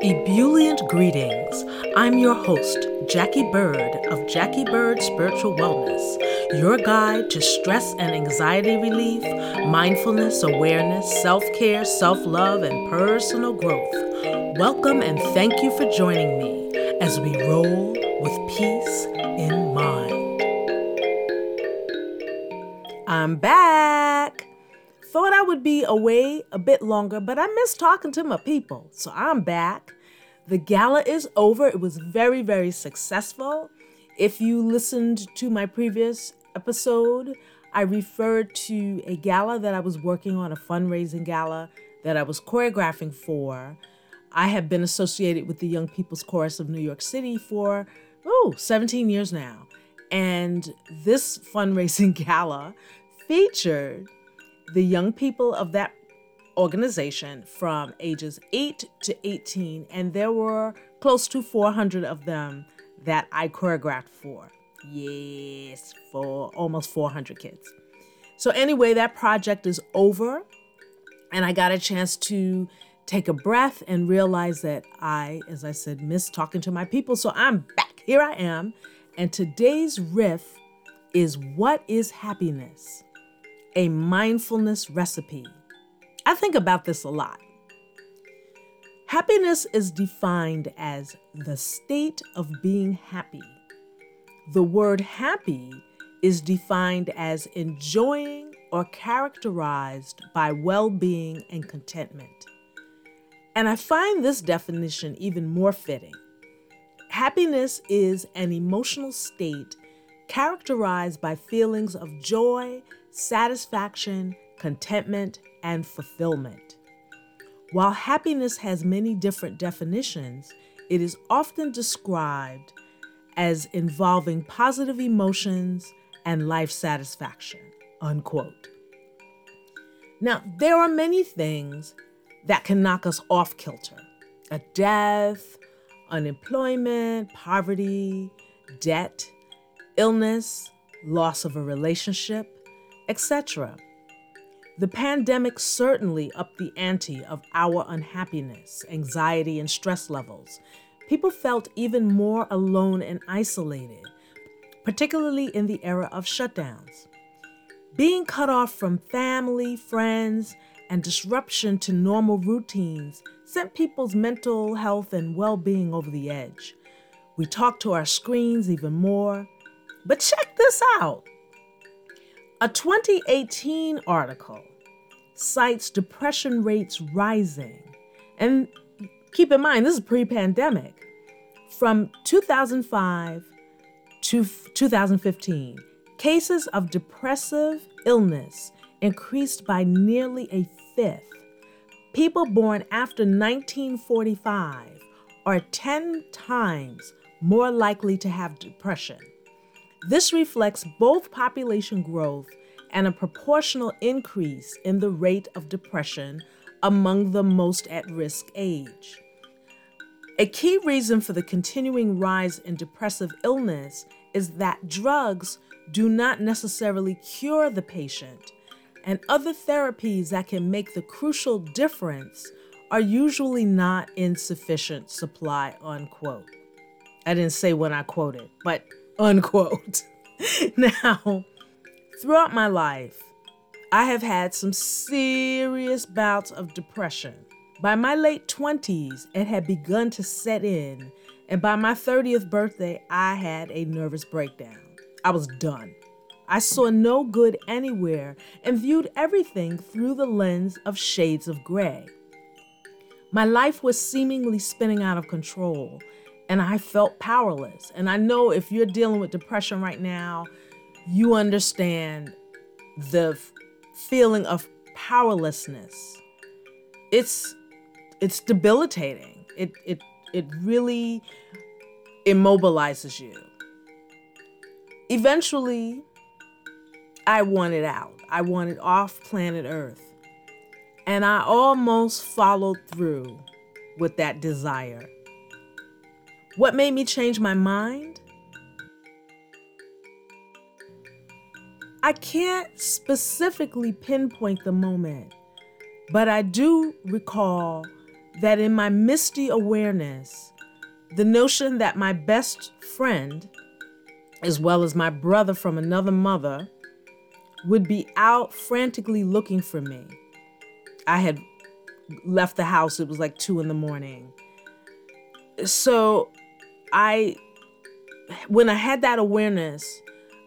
Ebullient greetings. I'm your host, Jackie Bird of Jackie Bird Spiritual Wellness, your guide to stress and anxiety relief, mindfulness, awareness, self care, self love, and personal growth. Welcome and thank you for joining me as we roll with peace in mind. I'm back. Thought I would be away a bit longer, but I miss talking to my people. So I'm back. The gala is over. It was very, very successful. If you listened to my previous episode, I referred to a gala that I was working on, a fundraising gala that I was choreographing for. I have been associated with the Young People's Chorus of New York City for, oh, 17 years now. And this fundraising gala featured the young people of that organization from ages 8 to 18, and there were close to 400 of them that I choreographed for. Yes, for almost 400 kids. So, anyway, that project is over, and I got a chance to take a breath and realize that I, as I said, miss talking to my people. So, I'm back. Here I am. And today's riff is What is Happiness? a mindfulness recipe. I think about this a lot. Happiness is defined as the state of being happy. The word happy is defined as enjoying or characterized by well being and contentment. And I find this definition even more fitting. Happiness is an emotional state characterized by feelings of joy, satisfaction, contentment, and fulfillment. While happiness has many different definitions, it is often described as involving positive emotions and life satisfaction. Unquote. Now, there are many things that can knock us off kilter a death, unemployment, poverty, debt, illness, loss of a relationship, etc. The pandemic certainly upped the ante of our unhappiness, anxiety, and stress levels. People felt even more alone and isolated, particularly in the era of shutdowns. Being cut off from family, friends, and disruption to normal routines sent people's mental health and well being over the edge. We talked to our screens even more. But check this out a 2018 article cites depression rates rising. And keep in mind, this is pre pandemic. From 2005 to 2015, cases of depressive illness increased by nearly a fifth. People born after 1945 are 10 times more likely to have depression this reflects both population growth and a proportional increase in the rate of depression among the most at risk age. A key reason for the continuing rise in depressive illness is that drugs do not necessarily cure the patient, and other therapies that can make the crucial difference are usually not in sufficient supply. Unquote. I didn't say when I quoted, but unquote. now, throughout my life, I have had some serious bouts of depression. By my late 20s, it had begun to set in, and by my 30th birthday, I had a nervous breakdown. I was done. I saw no good anywhere and viewed everything through the lens of shades of gray. My life was seemingly spinning out of control, and I felt powerless. And I know if you're dealing with depression right now, you understand the feeling of powerlessness. It's it's debilitating. It it it really immobilizes you. Eventually, I wanted out. I wanted off planet Earth. And I almost followed through with that desire. What made me change my mind? I can't specifically pinpoint the moment, but I do recall that in my misty awareness, the notion that my best friend, as well as my brother from another mother, would be out frantically looking for me. I had left the house, it was like two in the morning. So I, when I had that awareness,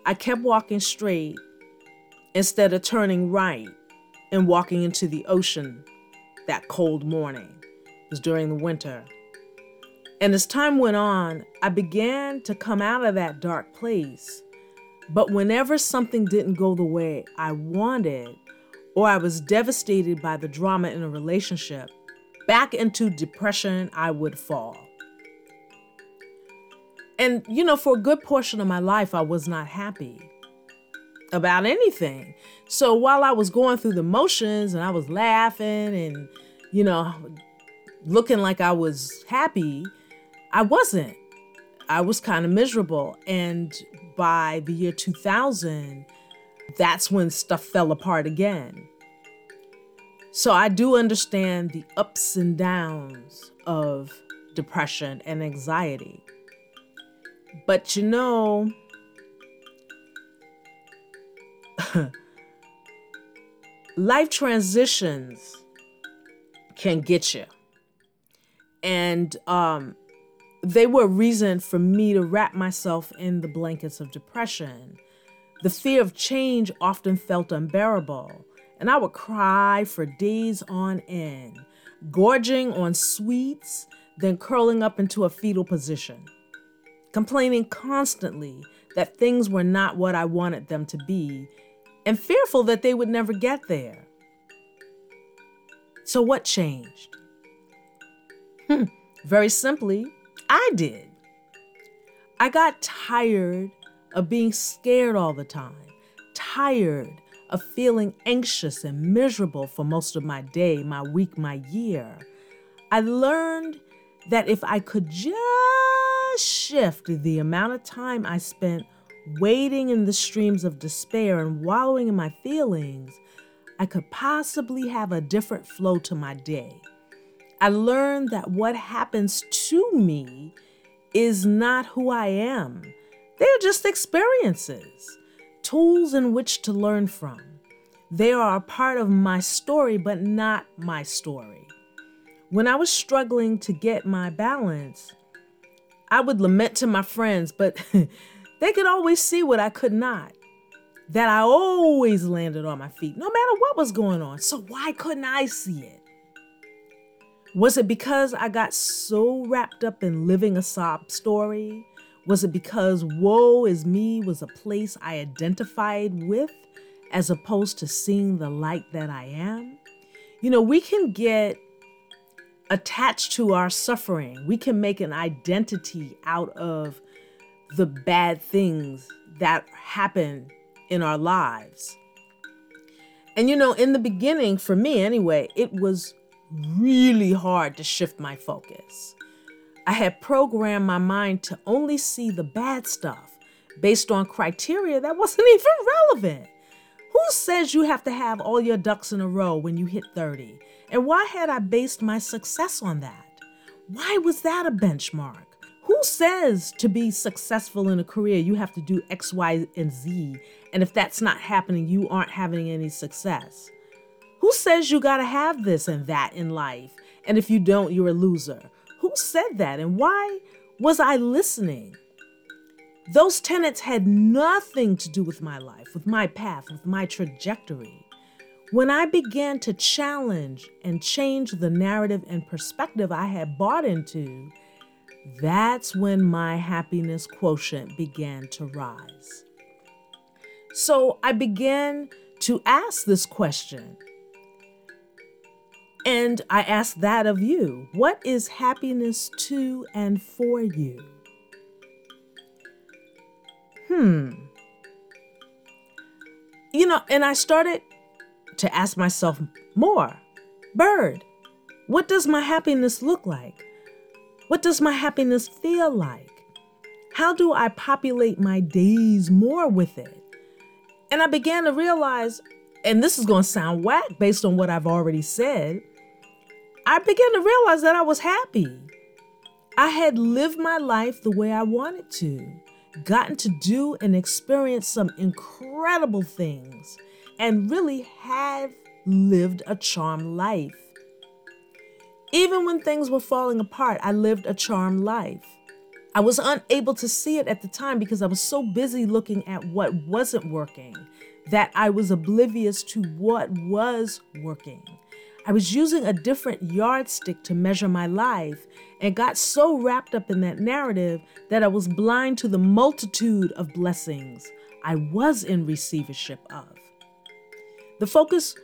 I kept walking straight instead of turning right and walking into the ocean that cold morning. It was during the winter. And as time went on, I began to come out of that dark place. But whenever something didn't go the way I wanted, or I was devastated by the drama in a relationship, back into depression I would fall. And, you know, for a good portion of my life, I was not happy about anything. So while I was going through the motions and I was laughing and, you know, looking like I was happy, I wasn't. I was kind of miserable. And by the year 2000, that's when stuff fell apart again. So I do understand the ups and downs of depression and anxiety. But you know, life transitions can get you. And um, they were a reason for me to wrap myself in the blankets of depression. The fear of change often felt unbearable, and I would cry for days on end, gorging on sweets, then curling up into a fetal position, complaining constantly that things were not what I wanted them to be, and fearful that they would never get there. So, what changed? Hmm, very simply, I did. I got tired of being scared all the time, tired of feeling anxious and miserable for most of my day, my week, my year. I learned that if I could just shift the amount of time I spent wading in the streams of despair and wallowing in my feelings, I could possibly have a different flow to my day. I learned that what happens to me is not who I am. They're just experiences, tools in which to learn from. They are a part of my story, but not my story. When I was struggling to get my balance, I would lament to my friends, but they could always see what I could not. That I always landed on my feet, no matter what was going on. So why couldn't I see it? Was it because I got so wrapped up in living a sob story? Was it because woe is me was a place I identified with as opposed to seeing the light that I am? You know, we can get attached to our suffering. We can make an identity out of the bad things that happen in our lives. And you know, in the beginning, for me anyway, it was really hard to shift my focus. I had programmed my mind to only see the bad stuff based on criteria that wasn't even relevant. Who says you have to have all your ducks in a row when you hit 30? And why had I based my success on that? Why was that a benchmark? Who says to be successful in a career you have to do X, Y, and Z? And if that's not happening, you aren't having any success? Who says you got to have this and that in life? And if you don't, you're a loser. Who said that? And why was I listening? Those tenets had nothing to do with my life, with my path, with my trajectory. When I began to challenge and change the narrative and perspective I had bought into, that's when my happiness quotient began to rise. So I began to ask this question and I ask that of you. What is happiness to and for you? Hmm. You know, and I started to ask myself more Bird, what does my happiness look like? What does my happiness feel like? How do I populate my days more with it? And I began to realize, and this is going to sound whack based on what I've already said, I began to realize that I was happy. I had lived my life the way I wanted to, gotten to do and experience some incredible things, and really have lived a charmed life. Even when things were falling apart, I lived a charmed life. I was unable to see it at the time because I was so busy looking at what wasn't working that I was oblivious to what was working. I was using a different yardstick to measure my life and got so wrapped up in that narrative that I was blind to the multitude of blessings I was in receivership of. The focus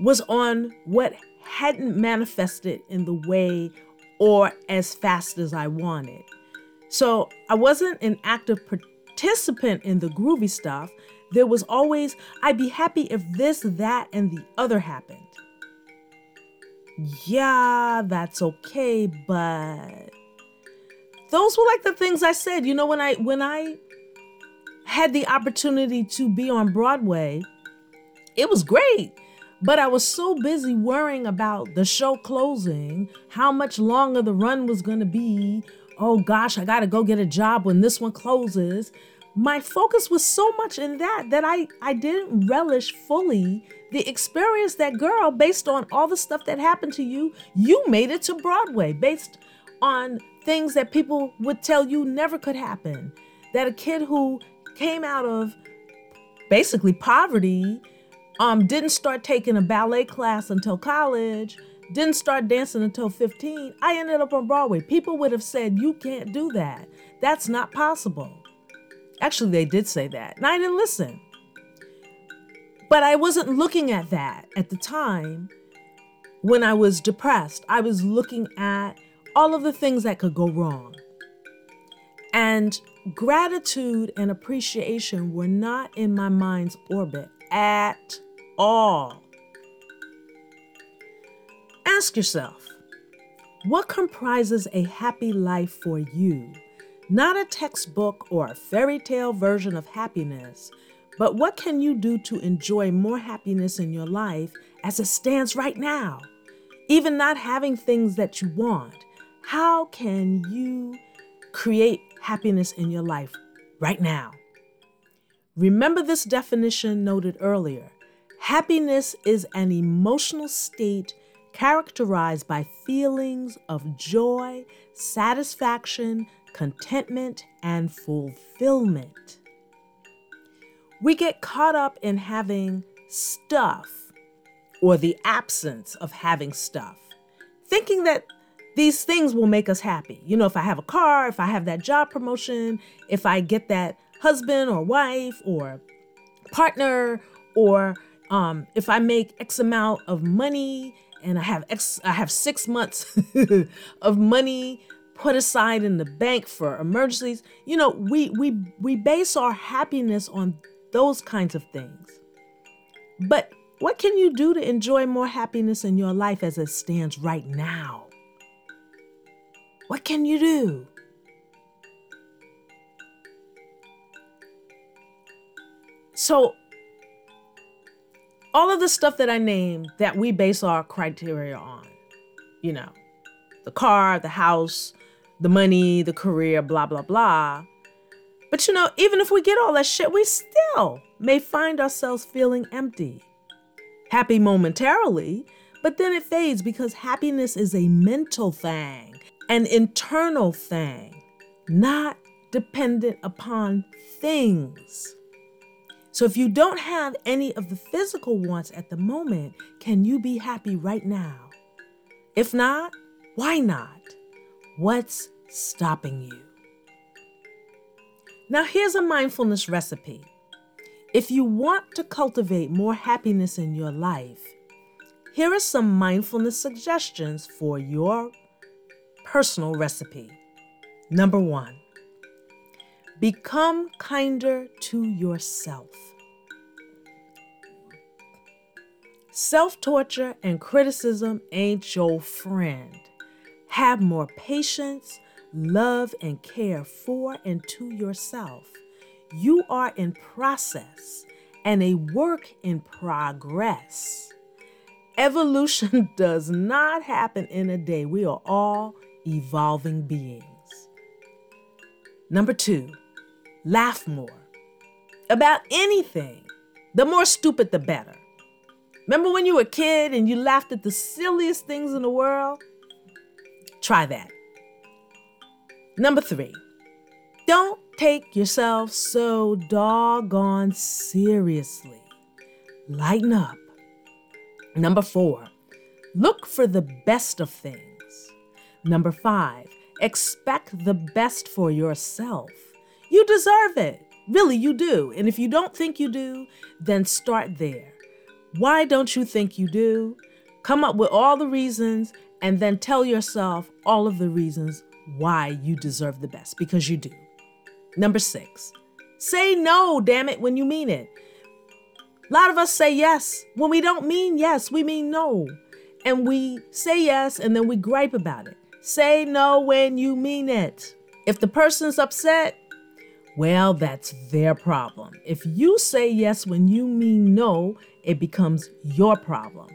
was on what hadn't manifested in the way or as fast as I wanted. So I wasn't an active participant in the groovy stuff. There was always, I'd be happy if this, that, and the other happened. Yeah, that's okay, but those were like the things I said. You know, when I when I had the opportunity to be on Broadway, it was great. But I was so busy worrying about the show closing, how much longer the run was going to be. Oh gosh, I got to go get a job when this one closes. My focus was so much in that that I, I didn't relish fully the experience that girl based on all the stuff that happened to you. You made it to Broadway based on things that people would tell you never could happen. That a kid who came out of basically poverty um, didn't start taking a ballet class until college, didn't start dancing until 15. I ended up on Broadway. People would have said, You can't do that. That's not possible. Actually, they did say that, and I didn't listen. But I wasn't looking at that at the time when I was depressed. I was looking at all of the things that could go wrong. And gratitude and appreciation were not in my mind's orbit at all. Ask yourself what comprises a happy life for you? Not a textbook or a fairy tale version of happiness, but what can you do to enjoy more happiness in your life as it stands right now? Even not having things that you want, how can you create happiness in your life right now? Remember this definition noted earlier Happiness is an emotional state characterized by feelings of joy, satisfaction, contentment, and fulfillment. We get caught up in having stuff or the absence of having stuff, thinking that these things will make us happy. You know, if I have a car, if I have that job promotion, if I get that husband or wife or partner, or um, if I make X amount of money and I have X, I have six months of money put aside in the bank for emergencies. You know, we we we base our happiness on those kinds of things. But what can you do to enjoy more happiness in your life as it stands right now? What can you do? So all of the stuff that I named that we base our criteria on, you know, the car, the house, the money, the career, blah, blah, blah. But you know, even if we get all that shit, we still may find ourselves feeling empty. Happy momentarily, but then it fades because happiness is a mental thing, an internal thing, not dependent upon things. So if you don't have any of the physical wants at the moment, can you be happy right now? If not, why not? What's stopping you? Now, here's a mindfulness recipe. If you want to cultivate more happiness in your life, here are some mindfulness suggestions for your personal recipe. Number one, Become kinder to yourself. Self torture and criticism ain't your friend. Have more patience, love, and care for and to yourself. You are in process and a work in progress. Evolution does not happen in a day. We are all evolving beings. Number two, laugh more about anything. The more stupid, the better. Remember when you were a kid and you laughed at the silliest things in the world? Try that. Number three, don't take yourself so doggone seriously. Lighten up. Number four, look for the best of things. Number five, expect the best for yourself. You deserve it. Really, you do. And if you don't think you do, then start there. Why don't you think you do? Come up with all the reasons and then tell yourself all of the reasons why you deserve the best because you do. Number six, say no, damn it, when you mean it. A lot of us say yes when we don't mean yes, we mean no. And we say yes and then we gripe about it. Say no when you mean it. If the person's upset, well, that's their problem. If you say yes when you mean no, it becomes your problem.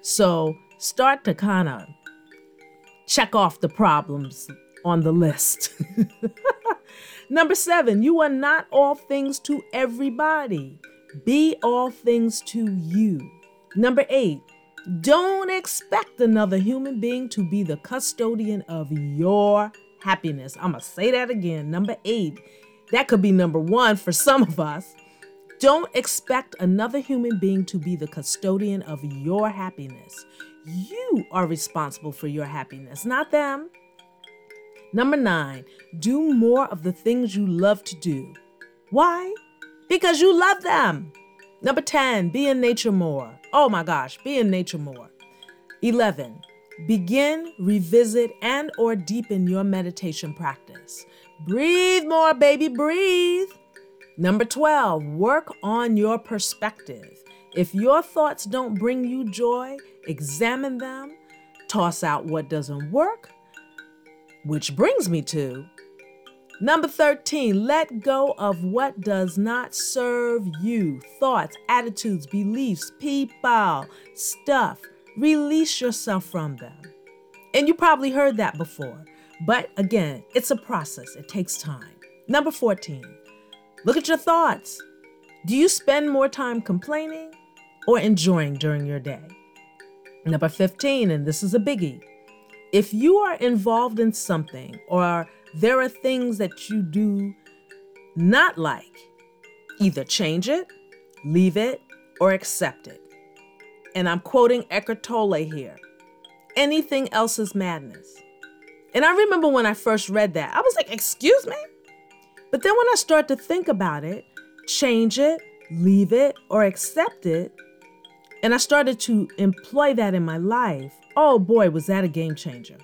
So start to kind of check off the problems on the list. Number seven, you are not all things to everybody. Be all things to you. Number eight, don't expect another human being to be the custodian of your happiness. I'm going to say that again. Number eight, that could be number one for some of us. Don't expect another human being to be the custodian of your happiness. You are responsible for your happiness, not them. Number nine, do more of the things you love to do. Why? Because you love them. Number 10, be in nature more. Oh my gosh, be in nature more. 11, begin, revisit, and or deepen your meditation practice. Breathe more, baby, breathe. Number 12, work on your perspective. If your thoughts don't bring you joy, examine them, toss out what doesn't work, which brings me to number 13, let go of what does not serve you thoughts, attitudes, beliefs, people, stuff. Release yourself from them. And you probably heard that before. But again, it's a process, it takes time. Number 14, look at your thoughts. Do you spend more time complaining or enjoying during your day? Number 15, and this is a biggie if you are involved in something or there are things that you do not like, either change it, leave it, or accept it. And I'm quoting Eckhart Tolle here. Anything else is madness. And I remember when I first read that, I was like, excuse me? But then when I start to think about it, change it, leave it, or accept it, and I started to employ that in my life, Oh boy, was that a game changer.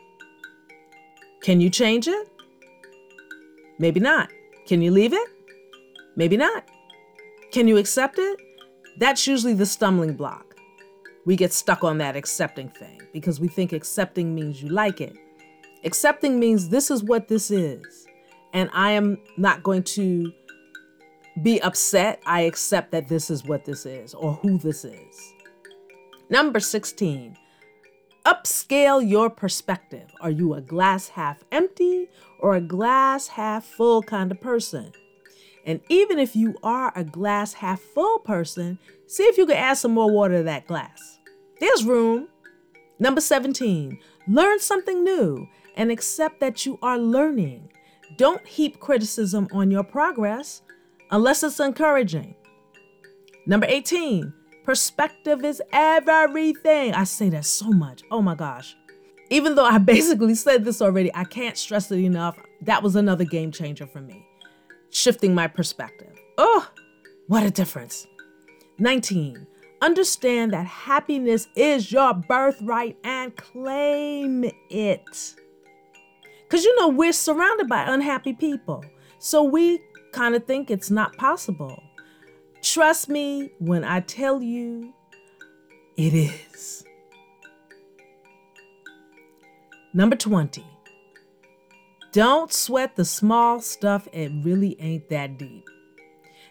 Can you change it? Maybe not. Can you leave it? Maybe not. Can you accept it? That's usually the stumbling block. We get stuck on that accepting thing because we think accepting means you like it. Accepting means this is what this is, and I am not going to be upset. I accept that this is what this is or who this is. Number 16, upscale your perspective. Are you a glass half empty or a glass half full kind of person? And even if you are a glass half full person, see if you can add some more water to that glass. There's room. Number 17, learn something new and accept that you are learning. Don't heap criticism on your progress unless it's encouraging. Number 18, Perspective is everything. I say that so much. Oh my gosh. Even though I basically said this already, I can't stress it enough. That was another game changer for me. Shifting my perspective. Oh, what a difference. 19. Understand that happiness is your birthright and claim it. Because you know, we're surrounded by unhappy people. So we kind of think it's not possible. Trust me when I tell you it is. Number 20. Don't sweat the small stuff, it really ain't that deep.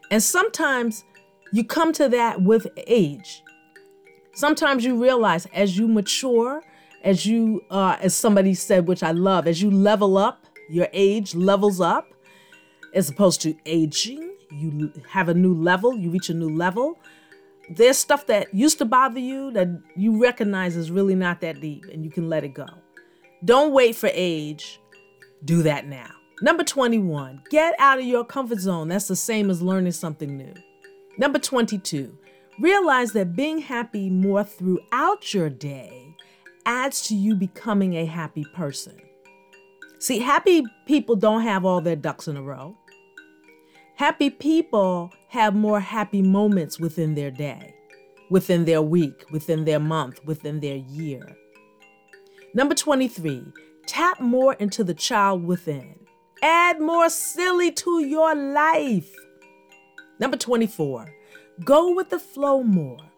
And sometimes you come to that with age. Sometimes you realize as you mature, as you, uh, as somebody said, which I love, as you level up, your age levels up, as opposed to aging, you have a new level, you reach a new level. There's stuff that used to bother you that you recognize is really not that deep and you can let it go. Don't wait for age. Do that now. Number 21, get out of your comfort zone. That's the same as learning something new. Number 22, realize that being happy more throughout your day adds to you becoming a happy person. See, happy people don't have all their ducks in a row. Happy people have more happy moments within their day, within their week, within their month, within their year. Number 23, tap more into the child within. Add more silly to your life. Number 24, go with the flow more.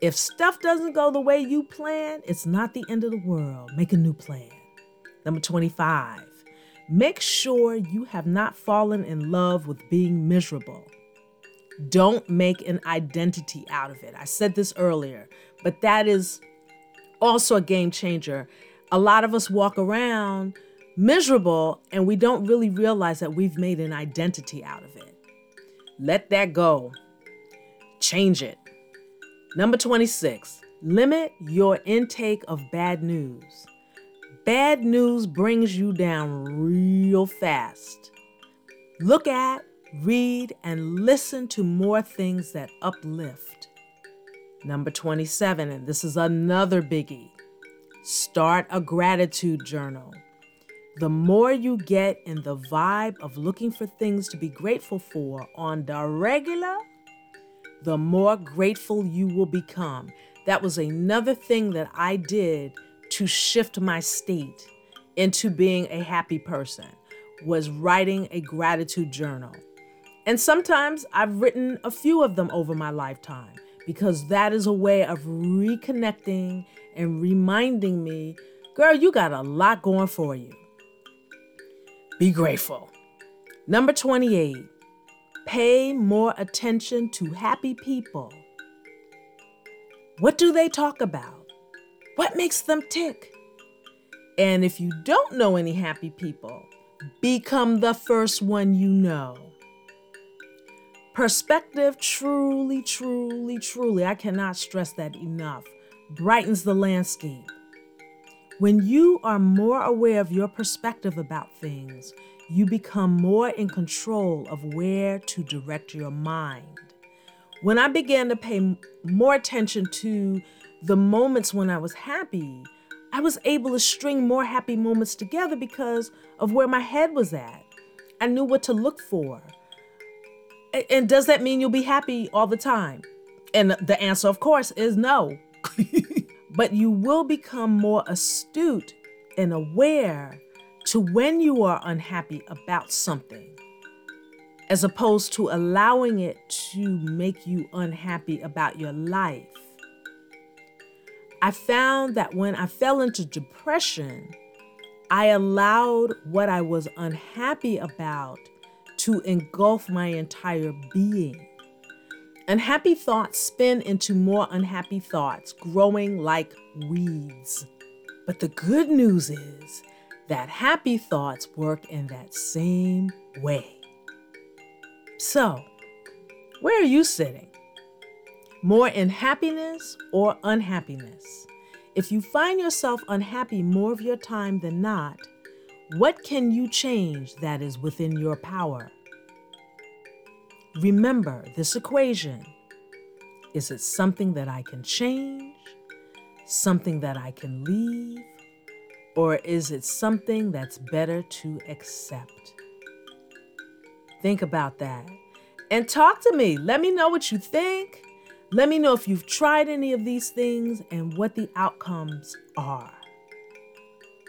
If stuff doesn't go the way you plan, it's not the end of the world. Make a new plan. Number 25, make sure you have not fallen in love with being miserable. Don't make an identity out of it. I said this earlier, but that is also a game changer. A lot of us walk around miserable and we don't really realize that we've made an identity out of it. Let that go. Change it. Number 26, limit your intake of bad news. Bad news brings you down real fast. Look at, read, and listen to more things that uplift. Number 27, and this is another biggie start a gratitude journal. The more you get in the vibe of looking for things to be grateful for on the regular, the more grateful you will become. That was another thing that I did to shift my state into being a happy person was writing a gratitude journal. And sometimes I've written a few of them over my lifetime because that is a way of reconnecting and reminding me, girl, you got a lot going for you. Be grateful. Number 28, pay more attention to happy people. What do they talk about? What makes them tick? And if you don't know any happy people, become the first one you know. Perspective truly, truly, truly, I cannot stress that enough brightens the landscape. When you are more aware of your perspective about things, you become more in control of where to direct your mind. When I began to pay more attention to the moments when I was happy, I was able to string more happy moments together because of where my head was at. I knew what to look for. And does that mean you'll be happy all the time? And the answer, of course, is no. but you will become more astute and aware to when you are unhappy about something, as opposed to allowing it to make you unhappy about your life. I found that when I fell into depression, I allowed what I was unhappy about to engulf my entire being. Unhappy thoughts spin into more unhappy thoughts, growing like weeds. But the good news is that happy thoughts work in that same way. So, where are you sitting? More in happiness or unhappiness? If you find yourself unhappy more of your time than not, what can you change that is within your power? Remember this equation. Is it something that I can change? Something that I can leave? Or is it something that's better to accept? Think about that. And talk to me. Let me know what you think. Let me know if you've tried any of these things and what the outcomes are.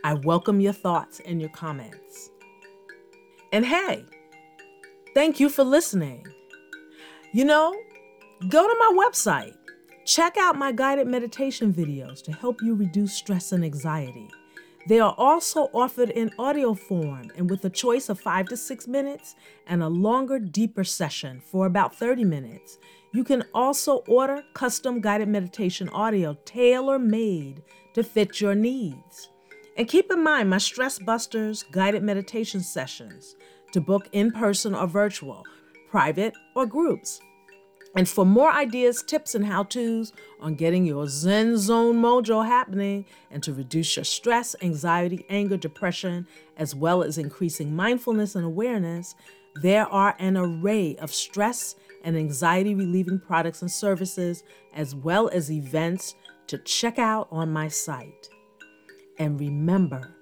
I welcome your thoughts and your comments. And hey, thank you for listening. You know, go to my website. Check out my guided meditation videos to help you reduce stress and anxiety. They are also offered in audio form and with a choice of five to six minutes and a longer, deeper session for about 30 minutes. You can also order custom guided meditation audio tailor made to fit your needs. And keep in mind my Stress Busters guided meditation sessions to book in person or virtual, private or groups. And for more ideas, tips, and how to's on getting your Zen Zone mojo happening and to reduce your stress, anxiety, anger, depression, as well as increasing mindfulness and awareness, there are an array of stress and anxiety relieving products and services, as well as events to check out on my site. And remember,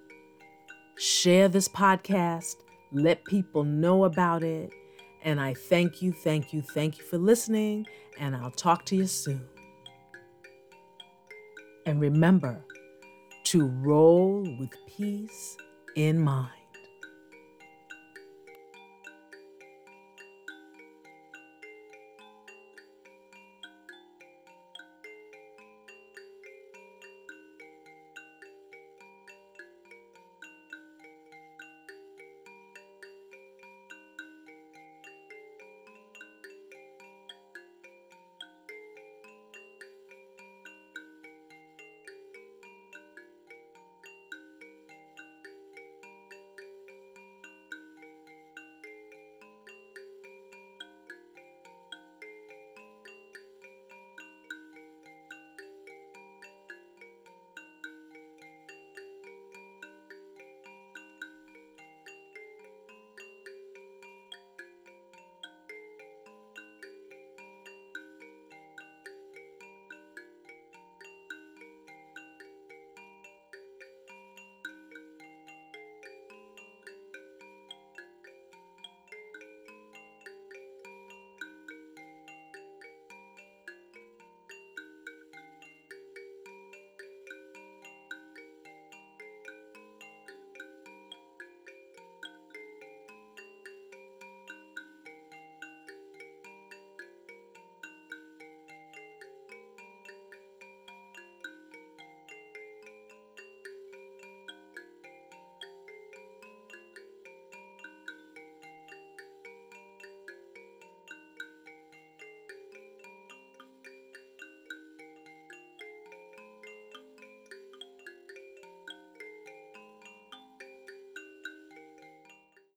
share this podcast, let people know about it and I thank you, thank you, thank you for listening, and I'll talk to you soon. And remember to roll with peace in mind.